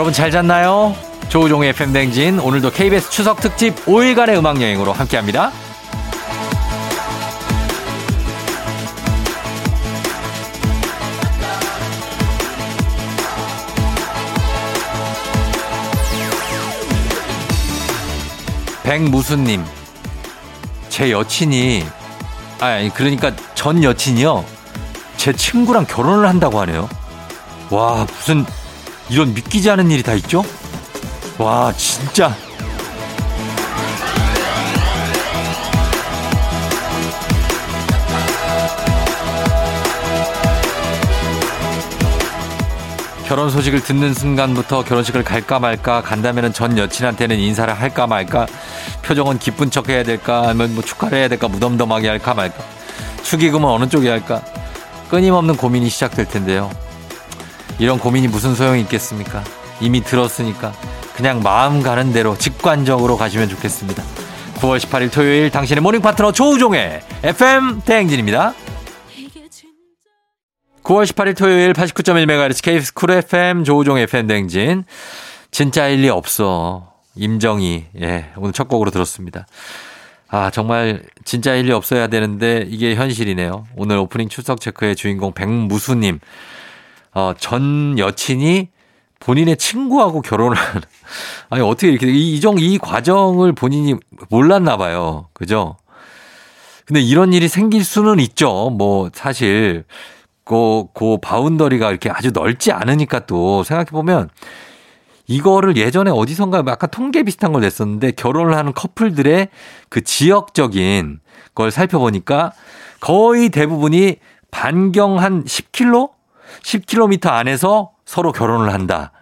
여러분 잘 잤나요? 조우종의 FM댕진 오늘도 KBS 추석 특집 5일간의 음악 여행으로 함께합니다. 백무수님, 제 여친이, 아니, 그러니까 전 여친이요. 제 친구랑 결혼을 한다고 하네요. 와, 무슨, 이런 믿기지 않은 일이 다 있죠? 와, 진짜. 결혼 소식을 듣는 순간부터 결혼식을 갈까 말까 간다면은 전 여친한테는 인사를 할까 말까 표정은 기쁜 척 해야 될까 아니면 뭐 축하를 해야 될까 무덤덤하게 할까 말까 축의금은 어느 쪽에 할까 끊임없는 고민이 시작될 텐데요. 이런 고민이 무슨 소용이 있겠습니까? 이미 들었으니까 그냥 마음 가는 대로 직관적으로 가시면 좋겠습니다. 9월 18일 토요일 당신의 모닝 파트너 조우종의 FM 대행진입니다. 9월 18일 토요일 89.1MHz KBS 쿨 FM 조우종 FM 대행진. 진짜일 리 없어. 임정희. 예, 오늘 첫 곡으로 들었습니다. 아, 정말 진짜 일리 없어야 되는데 이게 현실이네요. 오늘 오프닝 출석 체크의 주인공 백무수님. 어, 전 여친이 본인의 친구하고 결혼을. 아니, 어떻게 이렇게, 이, 이, 정, 이 과정을 본인이 몰랐나 봐요. 그죠? 근데 이런 일이 생길 수는 있죠. 뭐, 사실. 그, 그 바운더리가 이렇게 아주 넓지 않으니까 또 생각해보면 이거를 예전에 어디선가 약간 통계 비슷한 걸 냈었는데 결혼을 하는 커플들의 그 지역적인 걸 살펴보니까 거의 대부분이 반경 한 10km? 10km 안에서 서로 결혼을 한다.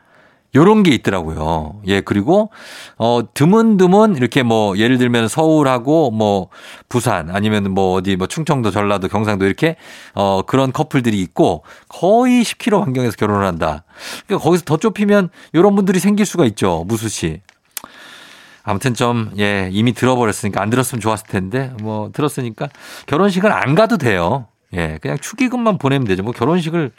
요런 게 있더라고요. 예, 그리고, 어, 드문드문 이렇게 뭐, 예를 들면 서울하고 뭐, 부산 아니면 뭐 어디 뭐 충청도, 전라도, 경상도 이렇게, 어, 그런 커플들이 있고 거의 10km 반경에서 결혼을 한다. 그러니까 거기서 더 좁히면 요런 분들이 생길 수가 있죠. 무수 씨. 아무튼 좀, 예, 이미 들어버렸으니까 안 들었으면 좋았을 텐데, 뭐, 들었으니까 결혼식은 안 가도 돼요. 예, 그냥 축의금만 보내면 되죠. 뭐 결혼식을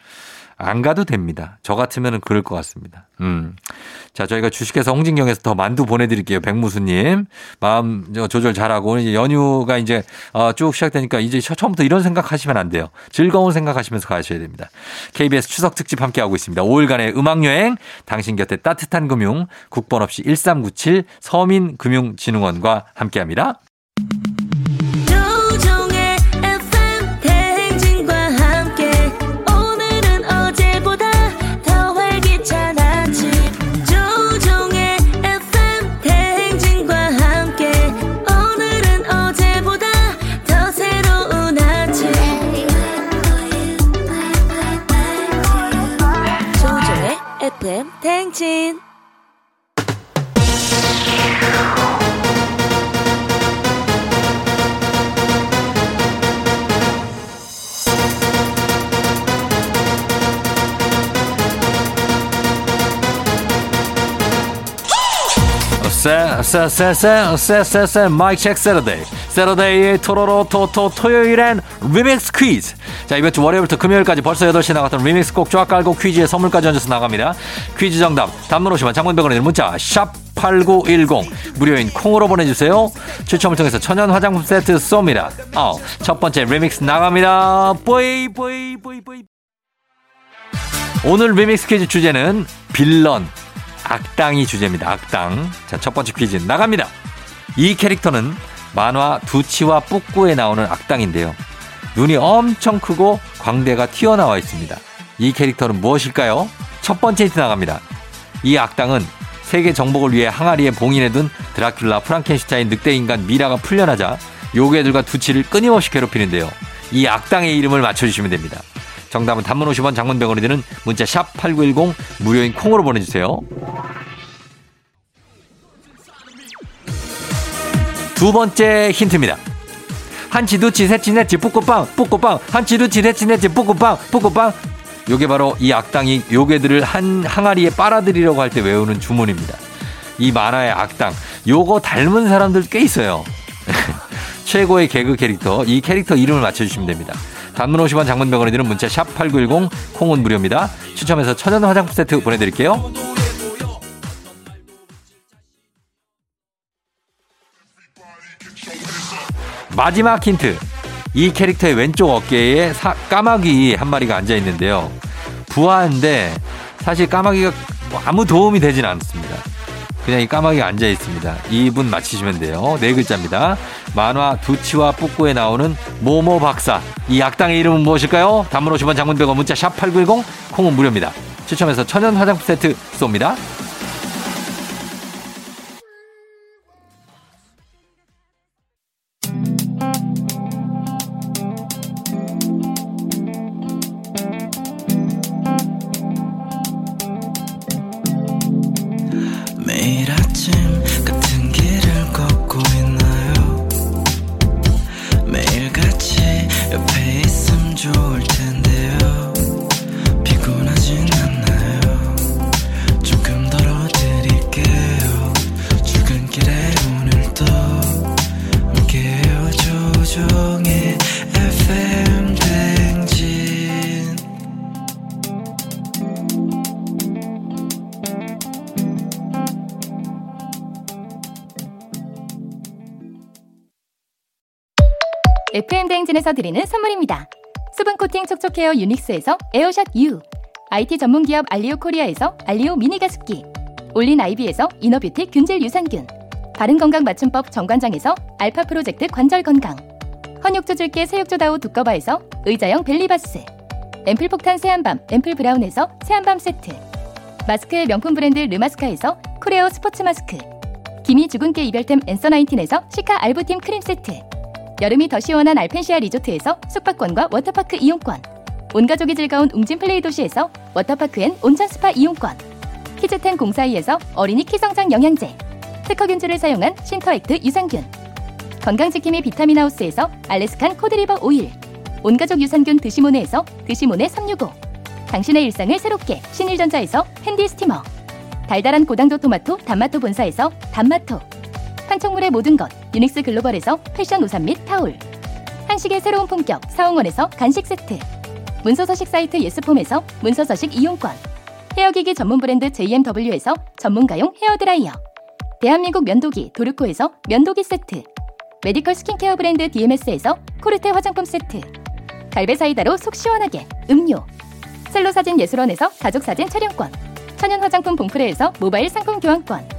안 가도 됩니다. 저 같으면 그럴 것 같습니다. 음. 자, 저희가 주식회사 홍진경에서 더 만두 보내드릴게요. 백무수님. 마음 조절 잘하고, 이제 연휴가 이제 어, 쭉 시작되니까 이제 처음부터 이런 생각 하시면 안 돼요. 즐거운 생각하시면서 가셔야 됩니다. KBS 추석 특집 함께하고 있습니다. 5일간의 음악여행, 당신 곁에 따뜻한 금융, 국번 없이 1397 서민금융진흥원과 함께합니다. 세 세 세 세 세 세 세 마이크 체크 Saturday. Saturday의 토로로 토토 토요일엔 리믹스 퀴즈. 자 이번 주 월요일부터 금요일까지 벌써 8시 나갔던 리믹스 곡쫙 깔고 퀴즈에 선물까지 얹어서 나갑니다. 퀴즈 정답 단문 50원 장문 100원에 문자 샵 8910 무료인 콩으로 보내주세요. 추첨을 통해서 천연 화장품 세트 쏩니다. 어, 첫 번째 리믹스 나갑니다. 뿌이 뿌이 뿌이 뿌이. 오늘 리믹스 퀴즈 주제는 빌런 악당이 주제입니다. 악당. 자, 첫 번째 퀴즈 나갑니다. 이 캐릭터는 만화 두치와 뿌꾸에 나오는 악당인데요. 눈이 엄청 크고 광대가 튀어나와 있습니다. 이 캐릭터는 무엇일까요? 첫 번째 힌트 나갑니다. 이 악당은 세계 정복을 위해 항아리에 봉인해둔 드라큘라, 프랑켄슈타인, 늑대인간, 미라가 풀려나자 요괴들과 두치를 끊임없이 괴롭히는데요. 이 악당의 이름을 맞춰주시면 됩니다. 정답은 단문 50원 장문병원이 드는 문자 샵 8910 무료인 콩으로 보내주세요. 두 번째 힌트입니다. 한치 두치 셋치 넷치 뿌꾸빵 뿌꾸빵 한치 두치 셋치 넷치 뿌꾸빵 뿌꾸빵 요게 바로 이 악당이 요괴들을 한 항아리에 빨아들이려고 할 때 외우는 주문입니다. 이 만화의 악당 요거 닮은 사람들 꽤 있어요. 최고의 개그 캐릭터 이 캐릭터 이름을 맞춰주시면 됩니다. 단문 50원 장문 병원에 드는 문자 샵 8910 콩은 무료입니다. 추첨해서 천연 화장품 세트 보내드릴게요. 마지막 힌트. 이 캐릭터의 왼쪽 어깨에 사, 까마귀 한 마리가 앉아 있는데요. 부하인데 사실 까마귀가 아무 도움이 되진 않습니다. 그냥 이 까마귀가 앉아 있습니다. 이분 맞히시면 돼요. 네 글자입니다. 만화 두치와 뿌꾸에 나오는 모모 박사. 이 악당의 이름은 무엇일까요? 단문 50원 장문 100원 문자 샵8910 콩은 무료입니다. 추첨해서 천연 화장품 세트 쏩니다. 대행진에서 드리는 선물입니다. 수분 코팅 촉촉 헤어 유닉스에서 에어샷 U, IT 전문 기업 알리오 코리아에서 알리오 미니 가습기, 올린 아이비에서 이너뷰티 균질 유산균, 바른 건강 맞춤법 정관장에서 알파 프로젝트 관절 건강, 헌 욕조 줄게 새 욕조 다오 두꺼바에서 의자형 벨리바스, 앰플 폭탄 새한밤 앰플 브라운에서 새한밤 세트, 마스크의 명품 브랜드 르마스카에서 코레오 스포츠 마스크, 기미 주근깨 이별템 앤서 나인틴에서 시카 알부팀 크림 세트, 여름이 더 시원한 알펜시아 리조트에서 숙박권과 워터파크 이용권. 온가족이 즐거운 웅진 플레이 도시에서 워터파크 앤 온천 스파 이용권. 키즈텐 공사이에서 어린이 키성장 영양제. 특허균주를 사용한 신터액트 유산균. 건강지킴이 비타민하우스에서 Alaskan cod liver oil. 온가족 유산균 드시모네에서 드시모네 365 당신의 일상을 새롭게 신일전자에서 핸디 스티머. 달달한 고당도 토마토 단마토 본사에서 단마토 판촉물의 모든 것 유닉스 글로벌에서 패션 우산 및 타올 한식의 새로운 품격 사홍원에서 간식 세트 문서서식 사이트 예스폼에서 문서서식 이용권 헤어기기 전문 브랜드 JMW에서 전문가용 헤어드라이어 대한민국 면도기 도르코에서 면도기 세트 메디컬 스킨케어 브랜드 DMS에서 코르테 화장품 세트 갈베 사이다로 속 시원하게 음료 셀로 사진 예술원에서 가족 사진 촬영권 천연 화장품 봉프레에서 모바일 상품 교환권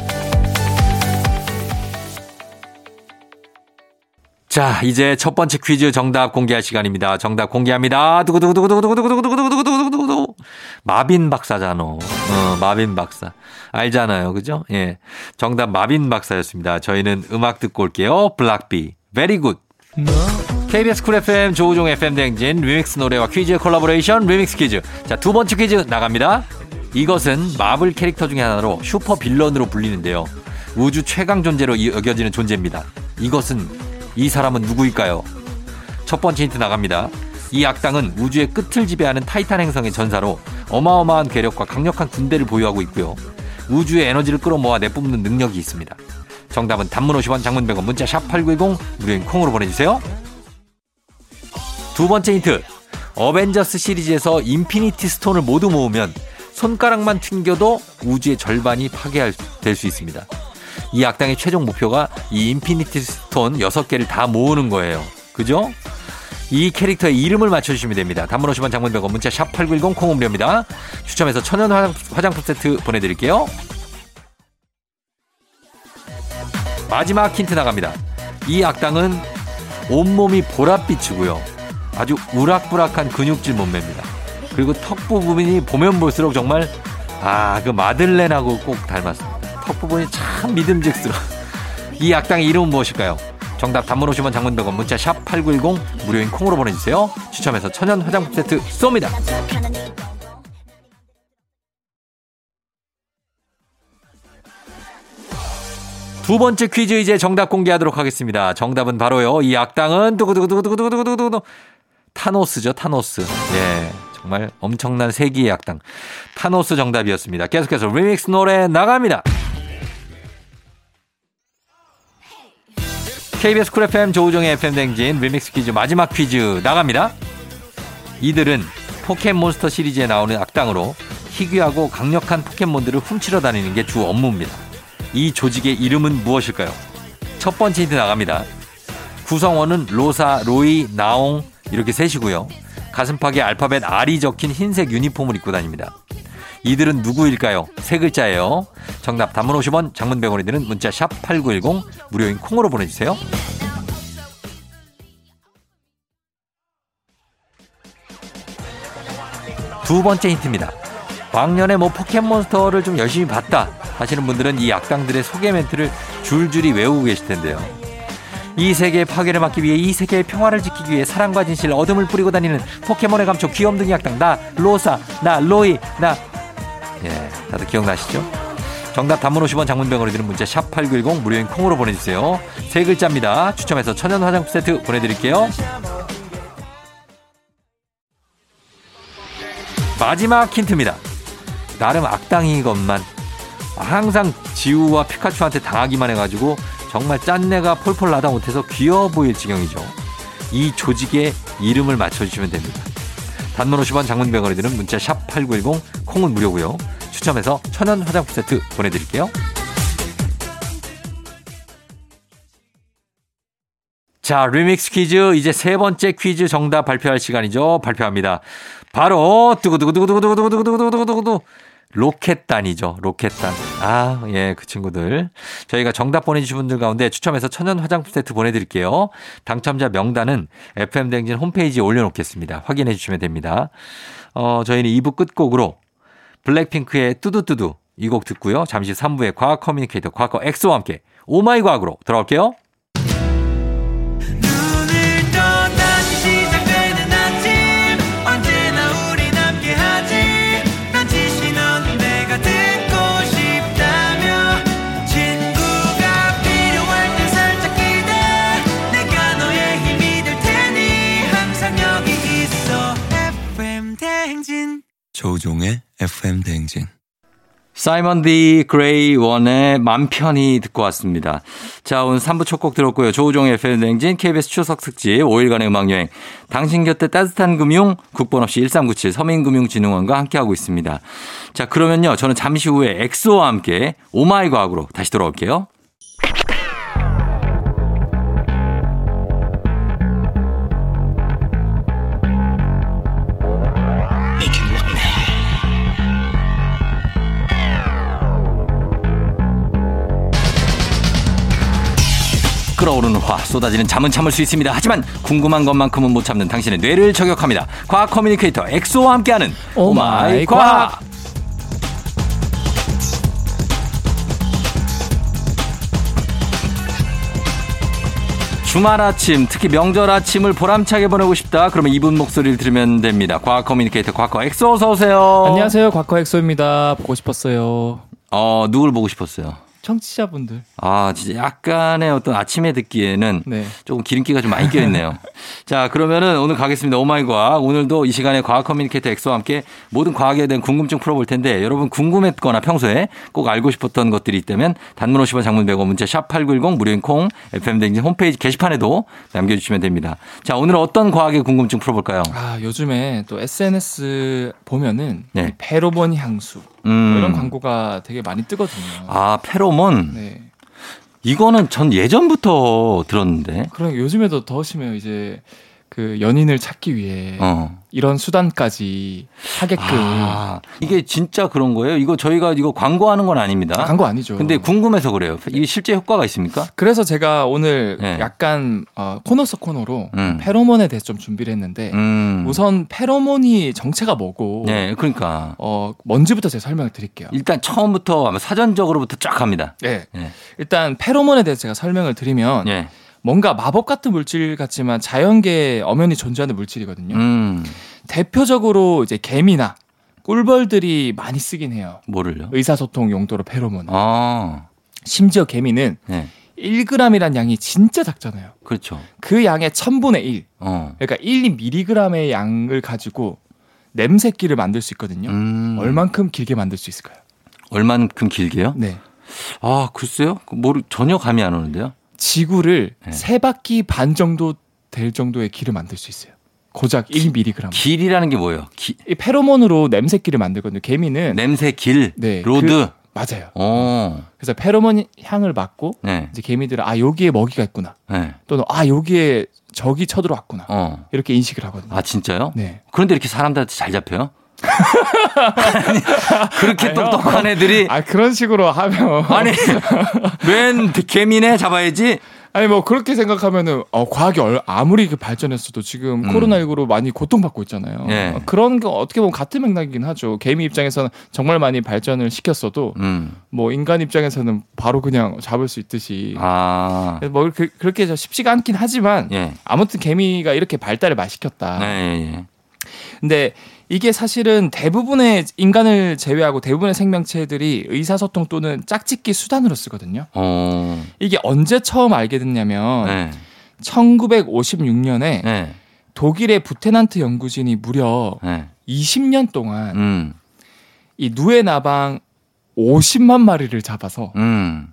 자, 이제 첫 번째 퀴즈 정답 공개할 시간입니다. 정답 공개합니다. 두구두구두구두구두구두구두구두구두구두구두구. 마빈 박사잖아. 어, 마빈 박사. 알잖아요. 그죠? 예. 정답 마빈 박사였습니다. 저희는 음악 듣고 올게요. 블락비. Very Good. KBS 쿨 FM 조우종 FM 대행진 리믹스 노래와 퀴즈 콜라보레이션 리믹스 퀴즈. 자, 두 번째 퀴즈 나갑니다. 이것은 마블 캐릭터 중에 하나로 슈퍼 빌런으로 불리는데요. 우주 최강 존재로 여겨지는 존재입니다. 이것은 이 사람은 누구일까요? 첫 번째 힌트 나갑니다. 이 악당은 우주의 끝을 지배하는 타이탄 행성의 전사로 어마어마한 괴력과 강력한 군대를 보유하고 있고요. 우주의 에너지를 끌어모아 내뿜는 능력이 있습니다. 정답은 단문 50원, 장문 100원, 문자 샵 8910, 무료인 콩으로 보내주세요. 두 번째 힌트. 어벤져스 시리즈에서 인피니티 스톤을 모두 모으면 손가락만 튕겨도 우주의 절반이 파괴될 수 있습니다. 이 악당의 최종 목표가 이 인피니티 스톤 6개를 다 모으는 거예요. 그죠? 이 캐릭터의 이름을 맞춰주시면 됩니다. 단문 50원 장문 100원 문자 샵 8910콩 무료입니다. 추첨해서 천연 화장품 세트 보내드릴게요. 마지막 힌트 나갑니다. 이 악당은 온몸이 보랏빛이고요. 아주 우락부락한 근육질 몸매입니다. 그리고 턱 부분이 보면 볼수록 정말 아 그 마들렌하고 꼭 닮았습니다. 턱 부분이 참 믿음직스러워. 이 악당의 이름은 무엇일까요? 정답 단문 오시면 장문 100원 문자 샵 8910 무료인 콩으로 보내주세요. 추첨해서 천연 화장품 세트 쏩니다. 두 번째 퀴즈 이제 정답 공개하도록 하겠습니다. 정답은 바로요. 이 악당은 두구두구두구두구두구두구두구 타노스죠, 타노스. 예. 정말 엄청난 세기의 악당. 타노스 정답이었습니다. 계속해서 리믹스 노래 나갑니다. KBS 쿨 FM 조우종의 FM 대행진 리믹스 퀴즈 마지막 퀴즈 나갑니다. 이들은 포켓몬스터 시리즈에 나오는 악당으로 희귀하고 강력한 포켓몬들을 훔치러 다니는 게 주 업무입니다. 이 조직의 이름은 무엇일까요? 첫 번째 힌트 나갑니다. 구성원은 로사, 로이, 나옹 이렇게 셋이고요. 가슴팍에 알파벳 R이 적힌 흰색 유니폼을 입고 다닙니다. 이들은 누구일까요? 세 글자예요. 정답 단문 50원, 장문 100원이 드는 문자 샵 8910 무료인 콩으로 보내주세요. 두 번째 힌트입니다. 왕년에 뭐 포켓몬스터를 좀 열심히 봤다 하시는 분들은 이 악당들의 소개 멘트를 줄줄이 외우고 계실 텐데요. 이 세계의 파괴를 막기 위해 이 세계의 평화를 지키기 위해 사랑과 진실 어둠을 뿌리고 다니는 포켓몬의 감촉 귀염둥이 악당 나 로사 나 로이 나 예, 다들 기억나시죠? 정답 단문 50원 장문병으로 드는 문자 샵 8910 무료인 콩으로 보내주세요. 세 글자입니다. 추첨해서 천연 화장품 세트 보내드릴게요. 마지막 힌트입니다. 나름 악당이건만 항상 지우와 피카츄한테 당하기만 해가지고 정말 짠내가 폴폴 나다 못해서 귀여워 보일 지경이죠. 이 조직의 이름을 맞춰주시면 됩니다. 단문 50원 장문 100원이 드는 문자 샵 8910 콩은 무료고요. 추첨해서 천연 화장품 세트 보내드릴게요. 자, 리믹스 퀴즈 이제 세 번째 퀴즈 정답 발표할 시간이죠. 발표합니다. 바로 두구두구두구두구두구두구두구두구두구두구 로켓단이죠. 로켓단. 아, 예, 그 친구들. 저희가 정답 보내주신 분들 가운데 추첨해서 천연 화장품 세트 보내드릴게요. 당첨자 명단은 FM대행진 홈페이지에 올려놓겠습니다. 확인해 주시면 됩니다. 어, 저희는 2부 끝곡으로 블랙핑크의 뚜두뚜두 이 곡 듣고요. 잠시 3부에 과학 커뮤니케이터 과커 엑소와 함께 oh my 과학으로 돌아올게요. 조우종의 FM 대행진 사이먼 디 그레이 원의 맘 편히 듣고 왔습니다. 자, 오늘 3부 첫 곡 들었고요. 조우종의 FM대행진 KBS 추석 특집 5일간의 음악여행. 당신 곁에 따뜻한 금융 국번 없이 1397 서민금융진흥원과 함께하고 있습니다. 자, 그러면요. 저는 잠시 후에 엑소와 함께 oh my 과학으로 다시 돌아올게요. 끓어오르는 화 쏟아지는 잠은 참을 수 있습니다. 하지만 궁금한 것만큼은 못 참는 당신의 뇌를 저격합니다. 과학 커뮤니케이터 엑소와 함께하는 oh my 과학. 주말 아침, 특히 명절 아침을 보람차게 보내고 싶다. 그러면 이분 목소리를 들으면 됩니다. 과학 커뮤니케이터 과커 엑소 어서 오세요. 안녕하세요. 과커 엑소입니다. 보고 싶었어요. 어, 누굴 보고 싶었어요? 청취자분들. 아, 진짜 약간의 어떤 아침에 듣기에는 네. 조금 기름기가 좀 많이 껴있네요. 자, 그러면은 오늘 가겠습니다. oh my 과학. 오늘도 이 시간에 과학 커뮤니케이터 엑소와 함께 모든 과학에 대한 궁금증 풀어볼 텐데 여러분 궁금했거나 평소에 꼭 알고 싶었던 것들이 있다면 단문 50원 장문 100원 문자 샵8910 무료인 콩 FM대행진 홈페이지 게시판에도 남겨주시면 됩니다. 자, 오늘은 어떤 과학의 궁금증 풀어볼까요? 아, 요즘에 또 SNS 보면은 네. 이 페로몬 향수 뭐 음. 이런 광고가 되게 많이 뜨거든요. 아, 페로몬. 네. 이거는 전 예전부터 들었는데. 그럼 요즘에도 더 심해요. 이제 그 연인을 찾기 위해 어. 이런 수단까지 하게끔 아, 이게 진짜 그런 거예요? 이거 저희가 이거 광고하는 건 아닙니다. 아, 광고 아니죠. 근데 궁금해서 그래요. 이게 실제 효과가 있습니까? 그래서 제가 오늘 네. 약간 어, 코너 속 코너로 음. 페로몬에 대해서 좀 준비를 했는데 음. 우선 페로몬이 정체가 뭐고 네, 그러니까 어, 뭔지부터 제가 설명을 드릴게요. 일단 처음부터 아마 사전적으로부터 쫙 합니다. 네. 예. 일단 페로몬에 대해서 제가 설명을 드리면 예. 뭔가 마법 같은 물질 같지만 자연계에 엄연히 존재하는 물질이거든요. 음. 대표적으로 이제 개미나 꿀벌들이 많이 쓰긴 해요. 뭐를요? 의사소통 용도로 페로몬. 아. 심지어 개미는 네. 1g이란 양이 진짜 작잖아요. 그렇죠. 그 양의 1000분의 1. 어. 그러니까 1, 2mg의 양을 가지고 냄새끼를 만들 수 있거든요. 음. 얼만큼 길게 만들 수 있을까요? 얼만큼 길게요? 네. 아, 글쎄요. 모르, 전혀 감이 안 오는데요. 지구를 네. 세 바퀴 반 정도 될 정도의 길을 만들 수 있어요. 고작 1mg. 길이라는 게 뭐예요? 기, 이 페로몬으로 냄새끼를 만들거든요. 개미는 냄새 길, 네, road. 그- 맞아요. 어, 그래서 페로몬 향을 맡고 네, 이제 개미들은 아 여기에 먹이가 있구나. 네, 또는 아 여기에 적이 쳐들어왔구나. 어. 이렇게 인식을 하거든요. 아, 진짜요? 네. 그런데 이렇게 사람들한테 잘 잡혀요? 아니, 그렇게 아니요. 똑똑한 애들이 아 그런 식으로 하면 아니 웬 개미네 잡아야지. 아니 뭐 그렇게 생각하면은 어, 과학이 얼- 아무리 그 발전했어도 지금 음. 코로나19로 많이 고통받고 있잖아요. 예. 어, 그런 게 어떻게 보면 같은 맥락이긴 하죠. 개미 입장에서는 정말 많이 발전을 시켰어도 음. 뭐 인간 입장에서는 바로 그냥 잡을 수 있듯이 아. 뭐 그, 그렇게 저 쉽지가 않긴 하지만 예. 아무튼 개미가 이렇게 발달을 많이 시켰다. 네, 예, 예. 근데 이게 사실은 대부분의 인간을 제외하고 대부분의 생명체들이 의사소통 또는 짝짓기 수단으로 쓰거든요. 어. 이게 언제 처음 알게 됐냐면 네. 1956년에 네. 독일의 부테난트 연구진이 무려 네. 20년 동안 음. 이 누에 나방 50만 마리를 잡아서 음.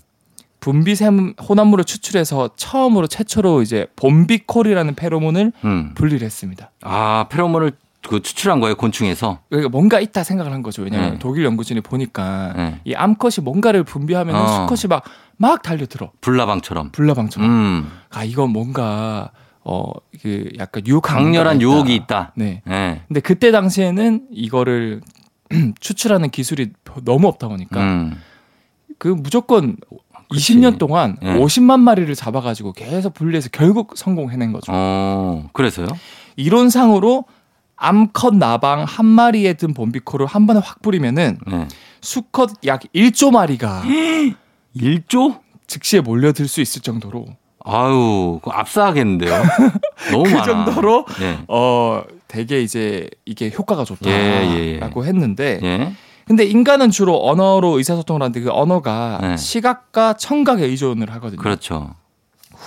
분비샘 혼합물을 추출해서 처음으로 최초로 이제 봄비콜이라는 페로몬을 음. 분리를 했습니다. 아, 페로몬을 그 추출한 거예요, 곤충에서. 그러니까 뭔가 있다 생각을 한 거죠. 왜냐하면 네. 독일 연구진이 보니까 네. 이 암컷이 뭔가를 분비하면 어. 수컷이 막 막 달려들어 불나방처럼. 불나방처럼. 음. 아 이건 뭔가 어그 약간 유혹한 강렬한 유혹이 있다. 네. 네. 근데 그때 당시에는 이거를 추출하는 기술이 너무 없다 보니까 음. 그 무조건 그치. 20년 동안 예. 50만 마리를 잡아가지고 계속 분리해서 결국 성공해낸 거죠. 어, 그래서요? 이론상으로 암컷 나방 한 마리에 든 봄비코를 한 번에 확 뿌리면은 네. 수컷 약 1조 마리가 1조? 즉시에 몰려들 수 있을 정도로 아유, 그거 압사하겠는데요? 너무 그 많아. 정도로 예. 어 되게 이제 이게 효과가 좋다라고 예, 예, 예. 했는데 예. 근데 인간은 주로 언어로 의사소통을 하는데 그 언어가 네. 시각과 청각에 의존을 하거든요. 그렇죠.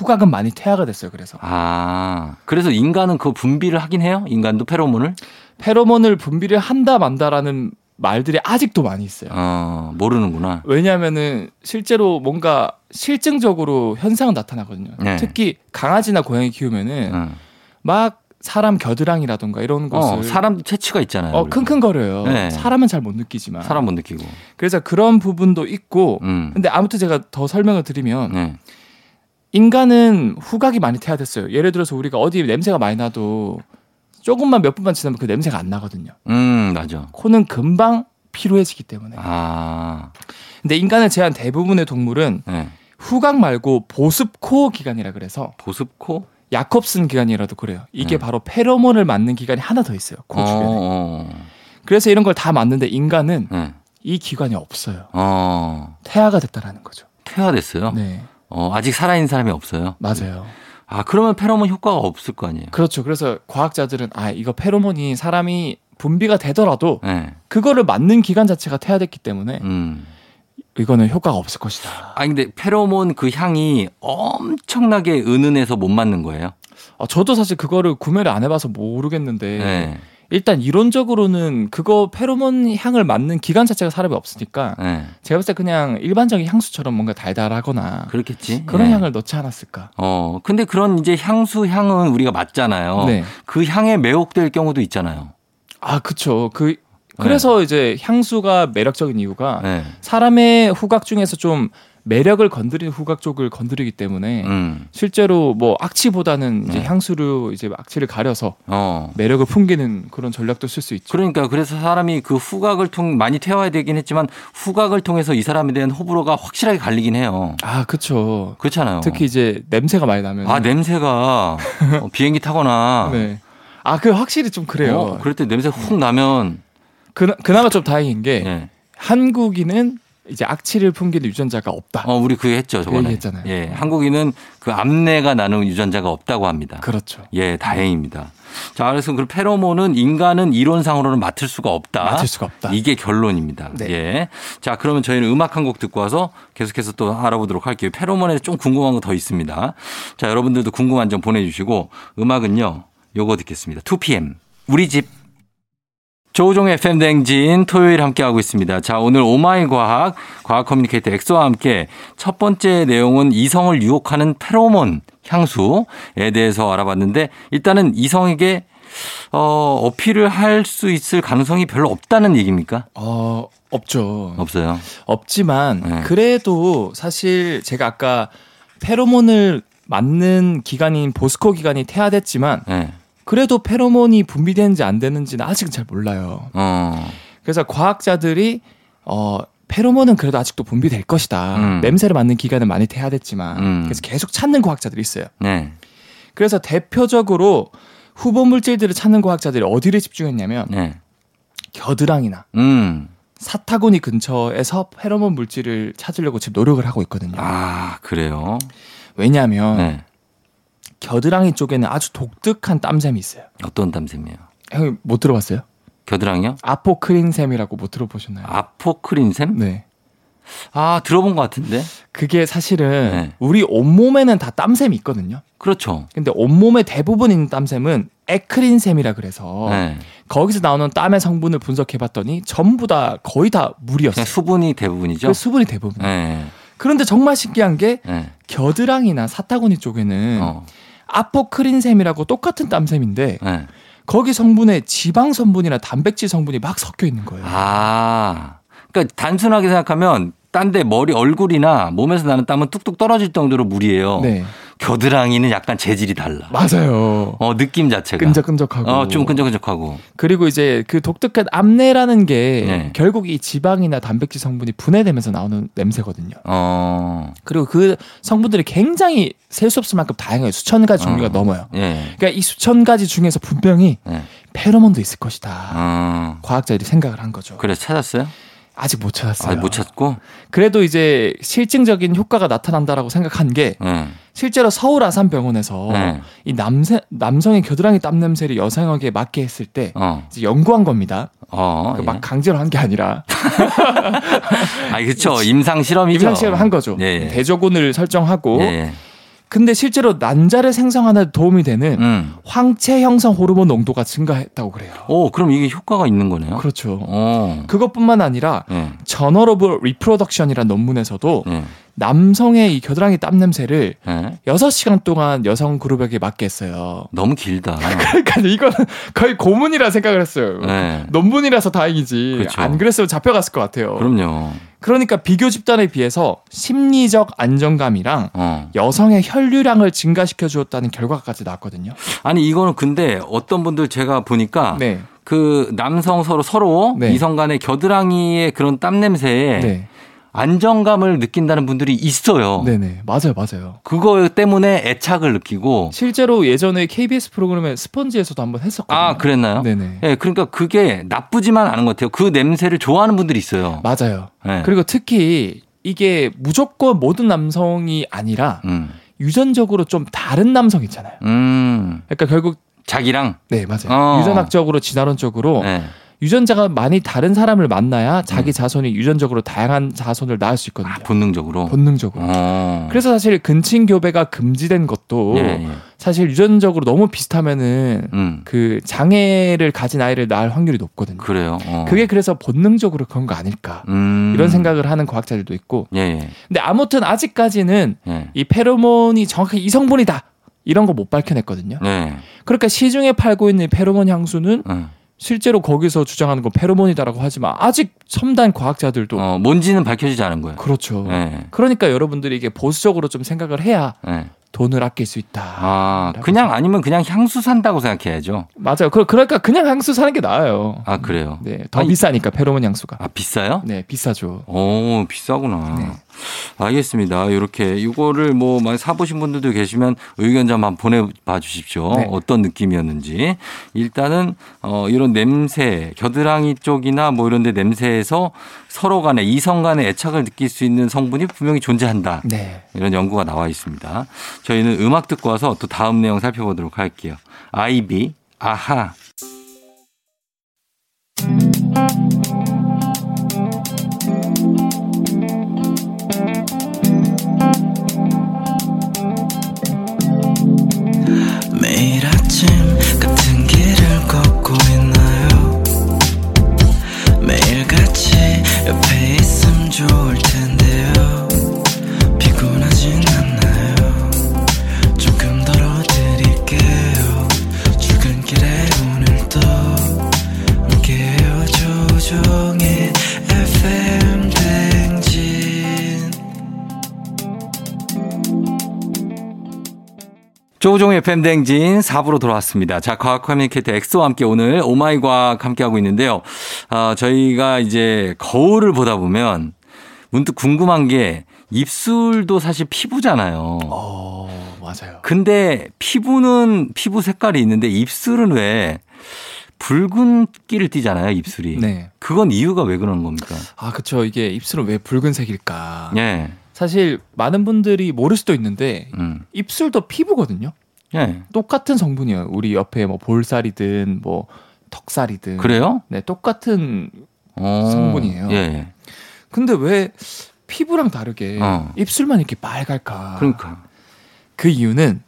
후각은 많이 퇴화가 됐어요. 그래서 아, 그래서 인간은 그 분비를 하긴 해요? 인간도 페로몬을? 페로몬을 분비를 한다 만다라는 말들이 아직도 많이 있어요. 어, 모르는구나. 왜냐하면은 실제로 뭔가 실증적으로 현상은 나타나거든요. 네. 특히 강아지나 고양이 키우면은 응. 막 사람 겨드랑이라던가 이런 곳을 어, 사람도 체취가 있잖아요. 어. 킁킁거려요. 네. 사람은 잘 못 느끼지만. 사람 못 느끼고. 그래서 그런 부분도 있고. 음. 근데 아무튼 제가 더 설명을 드리면 네. 인간은 후각이 많이 퇴화됐어요. 예를 들어서 우리가 어디 냄새가 많이 나도 조금만 몇 분만 지나면 그 냄새가 안 나거든요. 음, 맞아. 코는 금방 피로해지기 때문에. 아, 근데 인간을 제한 대부분의 동물은 네. 후각 말고 보습코 기관이라 그래서 보습코? 야콥슨 기관이라도 그래요. 이게 네. 바로 페로몬을 맞는 기관이 하나 더 있어요. 코 주변에. 어, 그래서 이런 걸 다 맞는데 인간은 네. 이 기관이 없어요. 어, 태아가 됐다라는 거죠. 퇴화됐어요? 네, 어, 아직 살아있는 사람이 없어요? 맞아요. 아, 그러면 페로몬 효과가 없을 거 아니에요? 그렇죠. 그래서 과학자들은 아 이거 페로몬이 사람이 분비가 되더라도 네. 그거를 맞는 기관 자체가 퇴화됐기 때문에 음. 이거는 효과가 없을 것이다. 아, 근데 페로몬 그 향이 엄청나게 은은해서 못 맞는 거예요? 어, 저도 사실 그거를 구매를 안 해봐서 모르겠는데 네. 일단 이론적으로는 그거 페로몬 향을 맡는 기관 자체가 사람이 없으니까 네. 제가 봤을 때 그냥 일반적인 향수처럼 뭔가 달달하거나 그렇겠지. 그런 네. 향을 넣지 않았을까. 어, 근데 그런 이제 향수 향은 우리가 맞잖아요. 네. 그 향에 매혹될 경우도 있잖아요. 아, 그쵸. 그, 그래서 이제 향수가 매력적인 이유가 네. 사람의 후각 중에서 좀 매력을 건드리는 후각 쪽을 건드리기 때문에 음. 실제로 뭐 악취보다는 이제 네. 향수로 이제 악취를 가려서 어. 매력을 풍기는 그런 전략도 쓸 수 있죠. 그러니까 그래서 사람이 그 후각을 통 많이 퇴화해야 되긴 했지만 후각을 통해서 이 사람에 대한 호불호가 확실하게 갈리긴 해요. 아, 그쵸. 그렇잖아요. 특히 이제 냄새가 많이 나면. 아 냄새가 어, 비행기 타거나 네. 아, 그 확실히 좀 그래요. 어, 그럴 때 냄새 훅 나면 그, 그나마 좀 다행인 게 예. 한국인은 이제 악취를 풍기는 유전자가 없다. 어 우리 그거 했죠 저번에. 얘기했잖아요. 예, 한국인은 그 암내가 나는 유전자가 없다고 합니다. 그렇죠. 예, 다행입니다. 자, 그래서 그 페로몬은 인간은 이론상으로는 맡을 수가 없다. 맡을 수가 없다. 이게 결론입니다. 네. 예. 자, 그러면 저희는 음악 한 곡 듣고 와서 계속해서 또 알아보도록 할게요. 페로몬에 좀 궁금한 거 더 있습니다. 자, 여러분들도 궁금한 점 보내주시고 음악은요, 요거 듣겠습니다. 2PM. 우리 집. 조우종의 FM 대행진 토요일 함께하고 있습니다. 자, 오늘 oh my 과학, 과학 커뮤니케이터 엑소와 함께 첫 번째 내용은 이성을 유혹하는 페로몬 향수에 대해서 알아봤는데 일단은 이성에게 어, 어필을 할 수 있을 가능성이 별로 없다는 얘기입니까? 어, 없죠. 없어요. 없지만 네. 그래도 사실 제가 아까 페로몬을 맞는 기간인 보스코 기간이 퇴화됐지만 네. 그래도 페로몬이 분비되는지 안 되는지는 아직은 잘 몰라요. 어, 그래서 과학자들이 어 페로몬은 그래도 아직도 분비될 것이다. 음. 냄새를 맡는 기간은 많이 퇴화됐지만 음. 그래서 계속 찾는 과학자들이 있어요. 네. 그래서 대표적으로 후보 물질들을 찾는 과학자들이 어디를 집중했냐면 네. 겨드랑이나 음. 사타구니 근처에서 페로몬 물질을 찾으려고 지금 노력을 하고 있거든요. 아, 그래요? 왜냐하면 네. 겨드랑이 쪽에는 아주 독특한 땀샘이 있어요. 어떤 땀샘이에요? 형이 못 들어봤어요? 겨드랑이요? 아포크린샘이라고 못 들어보셨나요? 아포크린샘? 네. 아, 들어본 것 같은데? 그게 사실은 네. 우리 온몸에는 다 땀샘이 있거든요. 그렇죠. 근데 온몸의 대부분 있는 땀샘은 에크린샘이라 그래서 네. 거기서 나오는 땀의 성분을 분석해봤더니 전부 다 거의 다 물이었어요. 수분이 대부분이죠? 그 수분이 대부분. 네. 그런데 정말 신기한 게 네. 겨드랑이나 사타구니 쪽에는 어. 아포크린샘이라고 똑같은 땀샘인데 네. 거기 성분에 지방 성분이나 단백질 성분이 막 섞여 있는 거예요. 아. 그러니까 단순하게 생각하면 딴 데 머리 얼굴이나 몸에서 나는 땀은 뚝뚝 떨어질 정도로 물이에요. 네, 겨드랑이는 약간 재질이 달라. 맞아요. 어, 느낌 자체가. 끈적끈적하고. 어, 좀 끈적끈적하고. 그리고 이제 그 독특한 암내라는 게 네. 결국 이 지방이나 단백질 성분이 분해되면서 나오는 냄새거든요. 어. 그리고 그 성분들이 굉장히 셀 수 없을 만큼 다양해요. 수천 가지 종류가 어. 넘어요. 예. 그러니까 이 수천 가지 중에서 분명히 예. 페로몬도 있을 것이다. 어. 과학자들이 생각을 한 거죠. 그래 찾았어요? 아직 못 찾았어요. 아, 못 찾고. 그래도 이제 실증적인 효과가 나타난다라고 생각한 게 예. 실제로 서울 아산병원에서 네. 이 남세, 남성의 겨드랑이 땀 냄새를 여성에게 맡게 했을 때 어. 이제 연구한 겁니다. 어. 그 예. 막 강제로 한 게 아니라 아, 그렇죠. 임상 실험이죠. 임상 실험을 한 거죠. 예. 예. 대조군을 설정하고 예. 예. 근데 실제로 난자를 생성하는 데 도움이 되는 음. 황체 형성 호르몬 농도가 증가했다고 그래요. 오, 그럼 이게 효과가 있는 거네요. 그렇죠. 어. 그것뿐만 아니라 예. Journal of Reproduction이라는 논문에서도 예. 남성의 이 겨드랑이 땀 냄새를 예. 6시간 동안 여성 그룹에게 맡게 했어요. 너무 길다. 그러니까 이거는 거의 고문이라 생각을 했어요. 네. 논문이라서 다행이지. 그렇죠. 안 그랬으면 잡혀갔을 것 같아요. 그럼요. 그러니까 비교 집단에 비해서 심리적 안정감이랑 어. 여성의 혈류량을 증가시켜 주었다는 결과까지 나왔거든요. 아니 이거는 근데 어떤 분들 제가 보니까 네. 그 남성 서로 서로 네. 이성 간의 겨드랑이의 그런 땀 냄새에 네. 안정감을 느낀다는 분들이 있어요. 네네. 맞아요, 맞아요. 그거 때문에 애착을 느끼고 실제로 예전에 KBS 프로그램에 스펀지에서도 한번 했었거든요. 아 그랬나요? 네네. 예, 그러니까 그게 나쁘지만 않은 것 같아요. 그 냄새를 좋아하는 분들이 있어요. 맞아요. 예. 그리고 특히 이게 무조건 모든 남성이 아니라 음, 유전적으로 좀 다른 남성 있잖아요. 음, 그러니까 결국 자기랑 네 맞아요. 어. 유전학적으로 진화론적으로 예. 유전자가 많이 다른 사람을 만나야 자기 자손이 유전적으로 다양한 자손을 낳을 수 있거든요. 아, 본능적으로. 본능적으로. 어. 그래서 사실 근친 교배가 금지된 것도 예, 예. 사실 유전적으로 너무 비슷하면은 음, 그 장애를 가진 아이를 낳을 확률이 높거든요. 그래요. 어. 그게 그래서 본능적으로 그런 거 아닐까 음. 이런 생각을 하는 과학자들도 있고 예, 예, 근데 아무튼 아직까지는 예. 이 페로몬이 정확히 이 성분이다 이런 거 못 밝혀냈거든요. 네. 그러니까 시중에 팔고 있는 페로몬 향수는 어. 실제로 거기서 주장하는 건 페로몬이다라고 하지만 아직 첨단 과학자들도 어, 뭔지는 밝혀지지 않은 거예요. 그렇죠. 예. 그러니까 여러분들이 이게 보수적으로 좀 생각을 해야 예. 돈을 아낄 수 있다. 아, 그냥 아니면 그냥 향수 산다고 생각해야죠. 맞아요. 그- 그러니까 그냥 향수 사는 게 나아요. 아, 그래요. 네, 더 아니, 비싸니까 페로몬 향수가. 아, 비싸요? 네, 비싸죠. 오, 비싸구나. 네. 알겠습니다. 이렇게 이거를 뭐 많이 사보신 분들도 계시면 의견 좀 한번 보내봐 주십시오. 네. 어떤 느낌이었는지. 일단은 어, 이런 냄새, 겨드랑이 쪽이나 뭐 이런 데 냄새에서 서로 간에 이성 간의 애착을 느낄 수 있는 성분이 분명히 존재한다. 네. 이런 연구가 나와 있습니다. 저희는 음악 듣고 와서 또 다음 내용 살펴보도록 할게요. 아이비, 아하. 조우종의 FM 대행진 4부로 돌아왔습니다. 자, 과학 커뮤니케이터 엑소와 함께 오늘 oh my 과학 함께 하고 있는데요. 아, 저희가 이제 거울을 보다 보면 문득 궁금한 게 입술도 사실 피부잖아요. 어, 맞아요. 근데 피부는 피부 색깔이 있는데 입술은 왜 붉은 끼를 띠잖아요, 입술이. 네. 그건 이유가 왜 그러는 겁니까? 아, 그쵸. 이게 입술은 왜 붉은색일까? 예. 사실 많은 분들이 모를 수도 있는데 음. 입술도 피부거든요. 예. 똑같은 성분이에요. 우리 옆에 뭐 볼살이든 뭐 턱살이든. 그래요? 네, 똑같은 어. 성분이에요. 예, 예. 근데 왜 피부랑 다르게 어. 입술만 이렇게 빨갈까? 그러니까. 그 이유는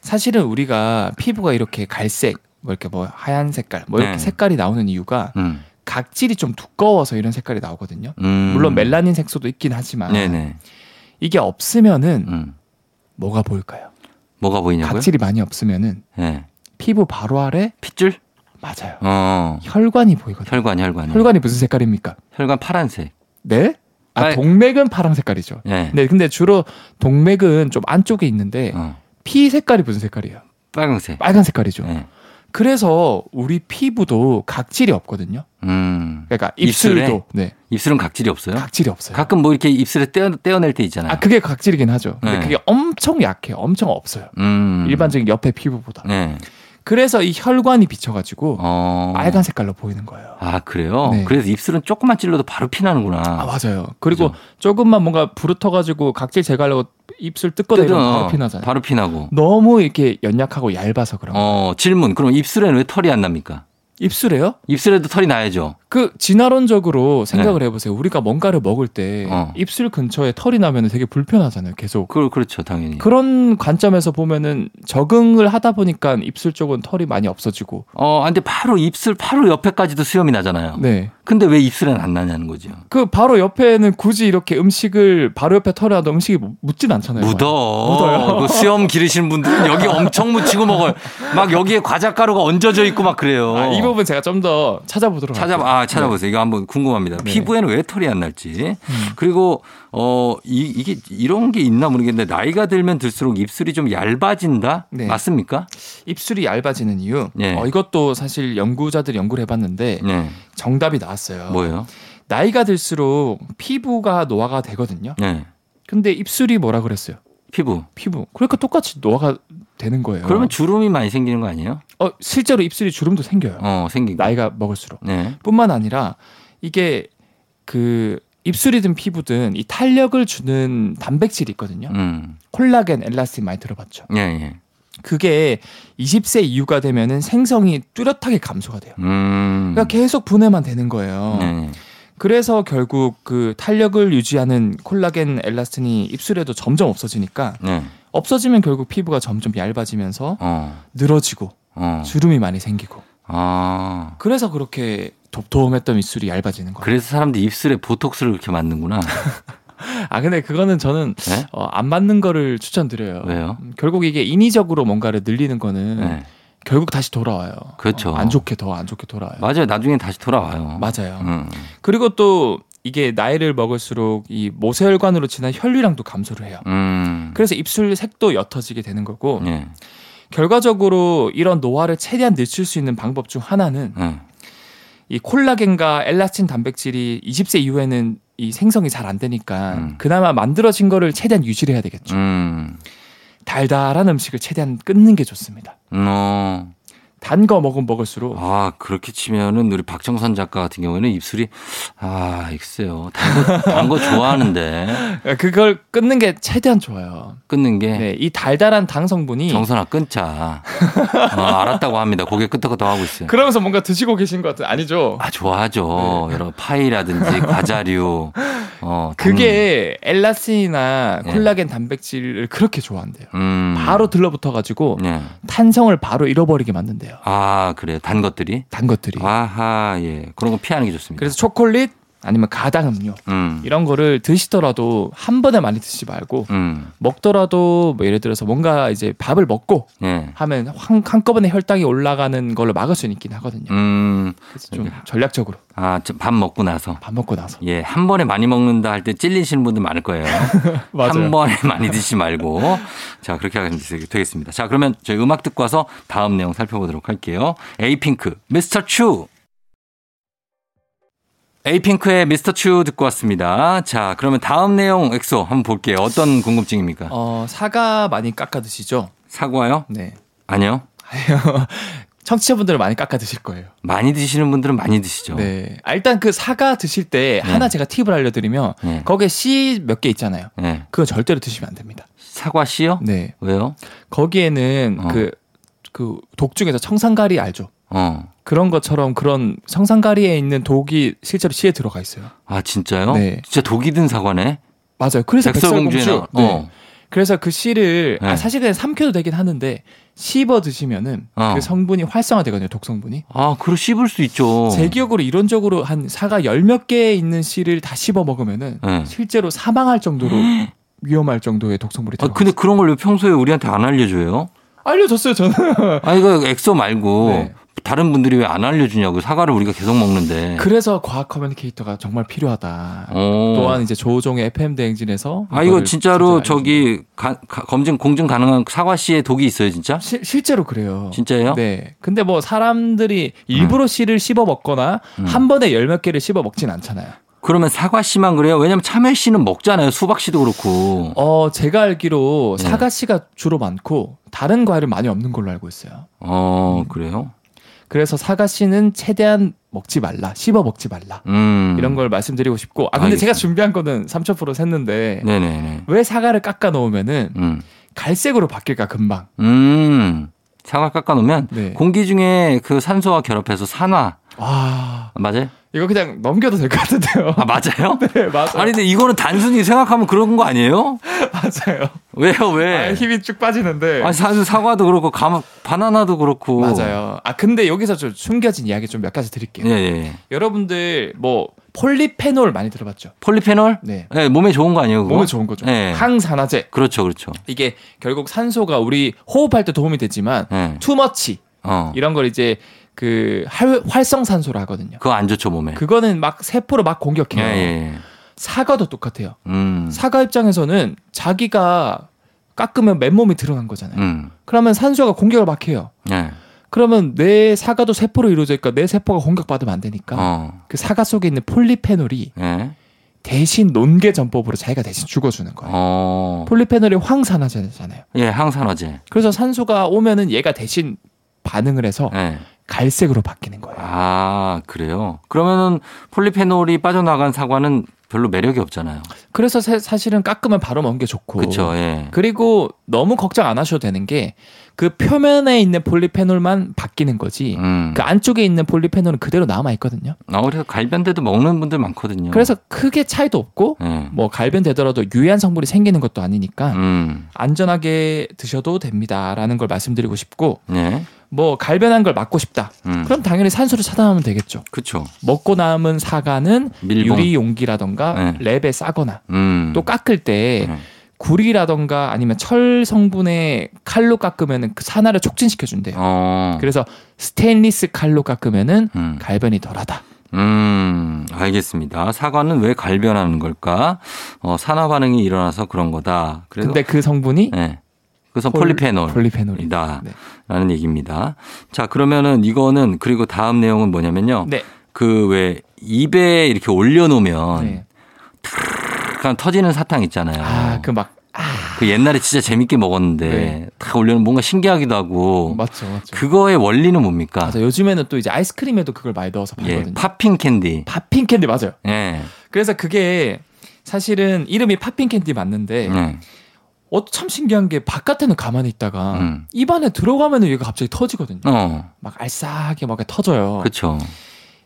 사실은 우리가 피부가 이렇게 갈색, 뭐 이렇게 뭐 하얀 색깔, 뭐 이렇게 네. 색깔이 나오는 이유가 음. 각질이 좀 두꺼워서 이런 색깔이 나오거든요. 음. 물론 멜라닌 색소도 있긴 하지만 네네. 이게 없으면은 음. 뭐가 보일까요? 뭐가 보이냐고요? 각질이 많이 없으면은 예. 피부 바로 아래 핏줄? 맞아요. 어. 혈관이 보이거든요. 혈관, 혈관. 혈관이 무슨 색깔입니까? 혈관 파란색. 네? 아, 빨- 동맥은 파란 색깔이죠. 예. 네, 근데 주로 동맥은 좀 안쪽에 있는데 어. 피 색깔이 무슨 색깔이에요? 빨간색. 빨간 색깔이죠. 예. 그래서 우리 피부도 각질이 없거든요. 음. 그러니까 입술에? 입술도 네, 입술은 각질이 없어요? 각질이 없어요. 가끔 뭐 이렇게 입술에 떼어, 떼어낼 때 있잖아요. 아, 그게 각질이긴 하죠. 근데 네. 그게 엄청 약해요. 엄청 없어요. 음. 일반적인 옆에 피부보다. 네. 그래서 이 혈관이 비쳐가지고 어. 빨간 색깔로 보이는 거예요. 아, 그래요? 네. 그래서 입술은 조금만 찔러도 바로 피나는구나. 아 맞아요. 그리고 그죠. 조금만 뭔가 부르터가지고 각질 제거하려고 입술 뜯거나 이러면 바로 피나잖아요. 바로 피나고. 너무 이렇게 연약하고 얇아서 그런 거예요. 어, 질문. 그럼 입술에는 왜 털이 안 납니까? 입술에요? 입술에도 털이 나야죠. 그 진화론적으로 생각을 해보세요. 우리가 뭔가를 먹을 때 네. 어. 입술 근처에 털이 나면 되게 불편하잖아요. 계속. 그, 그렇죠, 당연히. 그런 관점에서 보면은 적응을 하다 보니까 입술 쪽은 털이 많이 없어지고. 어, 아, 근데 바로 입술 바로 옆에까지도 수염이 나잖아요. 네. 근데 왜 입술에는 안 나냐는 거죠. 그 바로 옆에는 굳이 이렇게 음식을 바로 옆에 털이 나도 음식이 묻- 묻진 않잖아요. 묻어. 묻어요. 그 수염 기르시는 분들은 여기 엄청 묻히고 먹어요. 막 여기에 과자 가루가 얹어져 있고 막 그래요. 아, 이 부분 제가 좀 더 찾아보도록 찾아 할게요. 아 찾아보세요. 이거 한번 궁금합니다. 네. 피부에는 왜 털이 안 날지. 음. 그리고 어 이, 이게 이런 게 있나 모르겠는데 나이가 들면 들수록 입술이 좀 얇아진다. 네. 맞습니까? 입술이 얇아지는 이유. 네. 어, 이것도 사실 연구자들이 연구를 해봤는데 네. 정답이 나왔어요. 뭐예요? 나이가 들수록 피부가 노화가 되거든요. 네. 근데 입술이 뭐라 그랬어요? 피부. 피부. 그러니까 똑같이 노화가 되는 거예요. 그러면 주름이 많이 생기는 거 아니에요? 어, 실제로 입술이 주름도 생겨요. 어 생기고. 나이가 먹을수록. 네. 뿐만 아니라 이게 그 입술이든 피부든 이 탄력을 주는 단백질이 있거든요. 음. 콜라겐, 엘라스틴 많이 들어봤죠. 예 예. 그게 20세 이후가 되면은 생성이 뚜렷하게 감소가 돼요. 음. 그러니까 계속 분해만 되는 거예요. 네. 그래서 결국 그 탄력을 유지하는 콜라겐, 엘라스틴이 입술에도 점점 없어지니까 네. 없어지면 결국 피부가 점점 얇아지면서 어. 늘어지고 어. 주름이 많이 생기고 아. 그래서 그렇게 돛돛했던 입술이 얇아지는 거예요. 그래서 사람들이 입술에 보톡스를 그렇게 맞는구나. 아 근데 그거는 저는 네? 어, 안 맞는 거를 추천드려요. 왜요? 음, 결국 이게 인위적으로 뭔가를 늘리는 거는 네. 결국 다시 돌아와요. 그렇죠. 어, 안 좋게 더 안 좋게 돌아와요. 맞아요. 나중에 다시 돌아와요. 맞아요. 음. 그리고 또 이게 나이를 먹을수록 이 모세혈관으로 지난 혈류량도 감소를 해요. 음. 그래서 입술 색도 옅어지게 되는 거고 예. 결과적으로 이런 노화를 최대한 늦출 수 있는 방법 중 하나는 예. 이 콜라겐과 엘라스틴 단백질이 20세 이후에는 이 생성이 잘 안 되니까 음. 그나마 만들어진 거를 최대한 유지를 해야 되겠죠. 음. 달달한 음식을 최대한 끊는 게 좋습니다. 어. 단 거 먹으면 먹을수록 아, 그렇게 치면은 우리 박정선 작가 같은 경우에는 입술이 아, 글쎄요. 단 거, 단거 좋아하는데 그걸 끊는 게 최대한 좋아요. 끊는 게 네, 이 달달한 당 성분이 정선아 끊자. 어, 알았다고 합니다. 고개 끄덕끄덕 하고 있어요. 그러면서 뭔가 드시고 계신 것 같은 아니죠? 아, 좋아하죠. 여러 파이라든지 과자류. 어, 단- 그게 엘라스틴이나 네. 콜라겐 단백질을 그렇게 좋아한대요. 음. 바로 들러붙어 가지고 네. 탄성을 바로 잃어버리게 만든대요. 아, 그래요. 단 것들이. 단 것들이. 아하, 예. 그런 거 피하는 게 좋습니다. 그래서 초콜릿, 아니면 가당 음료 음. 이런 거를 드시더라도 한 번에 많이 드시지 말고 음. 먹더라도 뭐 예를 들어서 뭔가 이제 밥을 먹고 예. 하면 한, 한꺼번에 혈당이 올라가는 걸로 막을 수는 있긴 하거든요. 음. 그래서 좀 전략적으로 아, 저밥 먹고 나서. 밥 먹고 나서 예, 한 번에 많이 먹는다 할 때 찔리시는 분들 많을 거예요. 한 번에 많이 드시지 말고. 자, 그렇게 하면 되겠습니다. 자, 그러면 저희 음악 듣고 와서 다음 내용 살펴보도록 할게요. 에이핑크, 미스터 추. 에이핑크의 미스터 추 듣고 왔습니다. 자, 그러면 다음 내용 엑소 한번 볼게요. 어떤 궁금증입니까? 어, 사과 많이 깎아 드시죠? 사과요? 네. 아니요. 청취자분들은 많이 깎아 드실 거예요. 많이 드시는 분들은 많이 드시죠. 네. 아, 일단 그 사과 드실 때 네. 하나 제가 팁을 알려드리면 네. 거기에 씨 몇 개 있잖아요. 네. 그거 절대로 드시면 안 됩니다. 사과 씨요? 네. 왜요? 거기에는 어. 그, 그 독 중에서 청산가리 알죠? 어. 그런 것처럼 그런 청산가리에 있는 독이 실제로 씨에 들어가 있어요. 아, 진짜요? 네. 진짜 독이 든 사과네? 맞아요. 그래서 백설공주. 나 네. 어. 그래서 그 씨를 네. 아, 사실 그냥 삼켜도 되긴 하는데 씹어 드시면은 어. 그 성분이 활성화되거든요. 독 성분이. 아, 그럼 씹을 수 있죠. 제 기억으로 이론적으로 한 사과 열 몇 개 있는 씨를 다 씹어 먹으면은 네. 실제로 사망할 정도로 위험할 정도의 독성물이 아, 들어가. 근데 그런 걸 왜 평소에 우리한테 안 알려줘요? 알려줬어요 저는. 아, 이거 엑소 말고 네. 다른 분들이 왜 안 알려주냐고 사과를 우리가 계속 먹는데. 그래서 과학 커뮤니케이터가 정말 필요하다. 어. 또한 이제 조우종의 FM 대행진에서 아, 이거 진짜로 진짜 저기 가- 가- 검증 공증 가능한 사과 씨의 독이 있어요, 진짜? 시- 실제로 그래요. 진짜예요? 네. 근데 뭐 사람들이 일부러 씨를 씹어 먹거나 음. 한 번에 열 몇 개를 씹어 먹진 않잖아요. 그러면 사과 씨만 그래요? 왜냐면 참외 씨는 먹잖아요. 수박 씨도 그렇고. 어, 제가 알기로 네. 사과 씨가 주로 많고 다른 과일은 많이 없는 걸로 알고 있어요. 어, 그래요? 그래서 사과 씨는 최대한 먹지 말라, 씹어 먹지 말라. 음. 이런 걸 말씀드리고 싶고. 아 근데 알겠습니다. 제가 준비한 거는 3,000% 샜는데 네네네. 왜 사과를 깎아 놓으면은 음. 갈색으로 바뀔까 금방. 음. 사과 깎아 놓으면 네. 공기 중에 그 산소와 결합해서 산화. 와 맞아요? 이거 그냥 넘겨도 될 것 같은데요. 아, 맞아요? 네 맞아요. 아니, 근데 이거는 단순히 생각하면 그런 거 아니에요? 맞아요. 왜요, 왜? 아, 힘이 쭉 빠지는데. 아니, 사실 사과도 그렇고, 감, 바나나도 그렇고. 맞아요. 아 근데 여기서 좀 숨겨진 이야기 좀 몇 가지 드릴게요. 예, 예. 여러분들 뭐 폴리페놀 많이 들어봤죠? 폴리페놀? 네. 예, 몸에 좋은 거 아니에요, 그거? 몸에 좋은 거죠. 네. 항산화제. 그렇죠, 그렇죠. 이게 결국 산소가 우리 호흡할 때 도움이 되지만 예. 투머치 어. 이런 걸 이제 그 활, 활성산소라 하거든요. 그거 안 좋죠, 몸에. 그거는 막 세포를 막 예, 공격해요. 예, 예. 사과도 똑같아요. 음. 사과 입장에서는 자기가 깎으면 맨몸이 드러난 거잖아요. 음. 그러면 산소가 공격을 막 해요. 예. 그러면 내 사과도 세포로 이루어져 있니까 내 세포가 공격받으면 안 되니까 어. 그 사과 속에 있는 폴리페놀이 예. 대신 논개 전법으로 자기가 대신 죽어주는 거예요. 어. 폴리페놀이 황산화제잖아요. 예, 항산화제. 그래서 산소가 오면은 얘가 대신 반응을 해서 예. 갈색으로 바뀌는 거예요. 아, 그래요? 그러면은 폴리페놀이 빠져나간 사과는 별로 매력이 없잖아요. 그래서 사- 사실은 깎으면 바로 먹는 게 좋고. 그쵸, 예. 그리고 너무 걱정 안 하셔도 되는 게 그 표면에 있는 폴리페놀만 바뀌는 거지. 음. 그 안쪽에 있는 폴리페놀은 그대로 남아 있거든요. 아, 그래서 갈변대도 먹는 분들 많거든요. 그래서 크게 차이도 없고 예. 뭐 갈변되더라도 유해한 성분이 생기는 것도 아니니까 음. 안전하게 드셔도 됩니다라는 걸 말씀드리고 싶고 예. 뭐 갈변한 걸 막고 싶다. 음. 그럼 당연히 산소를 차단하면 되겠죠. 그쵸. 먹고 남은 사과는 밀봉. 유리 용기라던가 네. 랩에 싸거나 음. 또 깎을 때 네. 구리라던가 아니면 철 성분의 칼로 깎으면은 그 산화를 촉진시켜 준대요. 어. 그래서 스테인리스 칼로 깎으면은 음. 갈변이 덜하다. 음, 알겠습니다. 사과는 왜 갈변하는 걸까? 어, 산화 반응이 일어나서 그런 거다. 그래서 근데 그 성분이 네. 그래서 폴- 폴리페놀. 폴리페놀이다. 이다. 네. 라는 얘기입니다. 자, 그러면은 이거는 그리고 다음 내용은 뭐냐면요. 네. 그왜 입에 이렇게 올려놓으면 네. 그냥 터지는 사탕 있잖아요. 아, 그 막 아, 그 옛날에 진짜 재밌게 먹었는데 네. 다 올려놓으면 뭔가 신기하기도 하고 맞죠, 맞죠. 그거의 원리는 뭡니까? 맞아. 요즘에는 또 이제 아이스크림에도 그걸 많이 넣어서 예, 팔거든요. Popping candy. Popping candy 맞아요. 예. 그래서 그게 사실은 이름이 popping candy 맞는데 예. 어, 참 신기한 게 바깥에는 가만히 있다가 음. 입안에 들어가면은 얘가 갑자기 터지거든요. 어. 막 알싸하게 막 터져요. 그렇죠.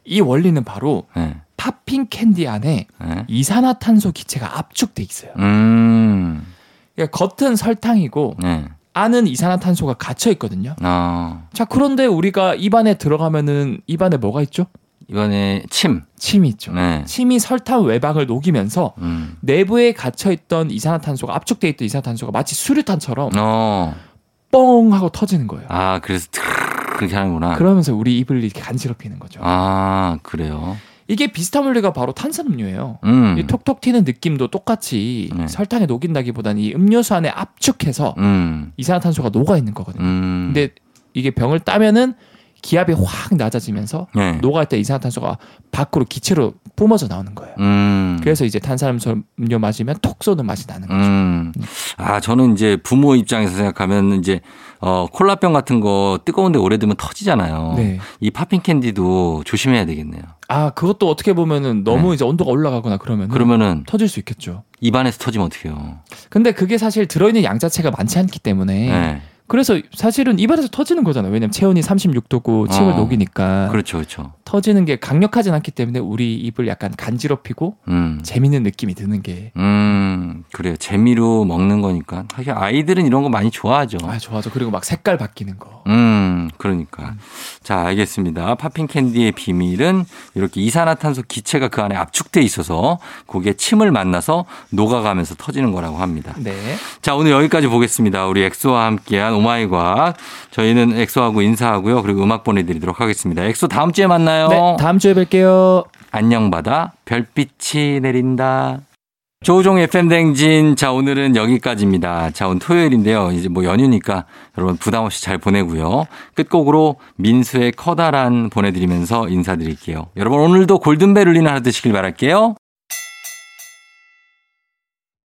이 원리는 바로 예. popping candy 안에 예. 이산화탄소 기체가 압축돼 있어요. 음. 그러니까 겉은 설탕이고 예. 안은 이산화탄소가 갇혀 있거든요. 아. 자, 그런데 우리가 입안에 들어가면은 입안에 뭐가 있죠? 이번에 침. 침이 있죠. 네. 침이 설탕 외박을 녹이면서 음. 내부에 갇혀 있던 이산화탄소가 압축돼 있던 이산화탄소가 마치 수류탄처럼 어. 뻥 하고 터지는 거예요. 아, 그래서 트 그렇게 하는구나. 그러면서 우리 입을 이렇게 간지럽히는 거죠. 아, 그래요. 이게 비슷한 원리가 바로 탄산음료예요. 음. 이 톡톡 튀는 느낌도 똑같이 네. 설탕에 녹인다기보다는 이 음료수 안에 압축해서 음. 이산화탄소가 녹아 있는 거거든요. 음. 근데 이게 병을 따면은 기압이 확 낮아지면서 네. 녹아있던 이산화탄소가 밖으로 기체로 뿜어져 나오는 거예요. 음. 그래서 이제 탄산음료 마시면 톡 쏘는 맛이 나는 거죠. 음. 아, 저는 이제 부모 입장에서 생각하면 이제 어, 콜라병 같은 거 뜨거운데 오래 두면 터지잖아요. 네. 이 팝핑 캔디도 조심해야 되겠네요. 아 그것도 어떻게 보면은 너무 이제 온도가 올라가거나 그러면 네. 그러면은 터질 수 있겠죠. 입안에서 터지면 어떡해요. 근데 그게 사실 들어있는 양 자체가 많지 않기 때문에 네. 그래서 사실은 입안에서 터지는 거잖아요. 왜냐면 체온이 36도고 침을 어. 녹이니까 그렇죠, 그렇죠. 터지는 게 강력하진 않기 때문에 우리 입을 약간 간지럽히고 음. 재밌는 느낌이 드는 게 음, 그래요. 재미로 먹는 거니까. 사실 아이들은 이런 거 많이 좋아하죠. 아, 좋아져. 그리고 막 색깔 바뀌는 거. 음, 그러니까. 자, 알겠습니다. 팝핑 캔디의 비밀은 이렇게 이산화탄소 기체가 그 안에 압축돼 있어서 거기에 침을 만나서 녹아가면서 터지는 거라고 합니다. 네. 자, 오늘 여기까지 보겠습니다. 우리 엑소와 함께한 오마이 과학. 저희는 엑소하고 인사하고요. 그리고 음악 보내드리도록 하겠습니다. 엑소 다음 주에 만나요. 네, 다음 주에 뵐게요. 안녕 바다 별빛이 내린다. 조우종 FM 대행진. 자, 오늘은 여기까지입니다. 자, 오늘 토요일인데요. 이제 뭐 연휴니까 여러분 부담 없이 잘 보내고요. 끝곡으로 민수의 커다란 보내드리면서 인사드릴게요. 여러분 오늘도 골든벨 울리는 하루 되시길 바랄게요.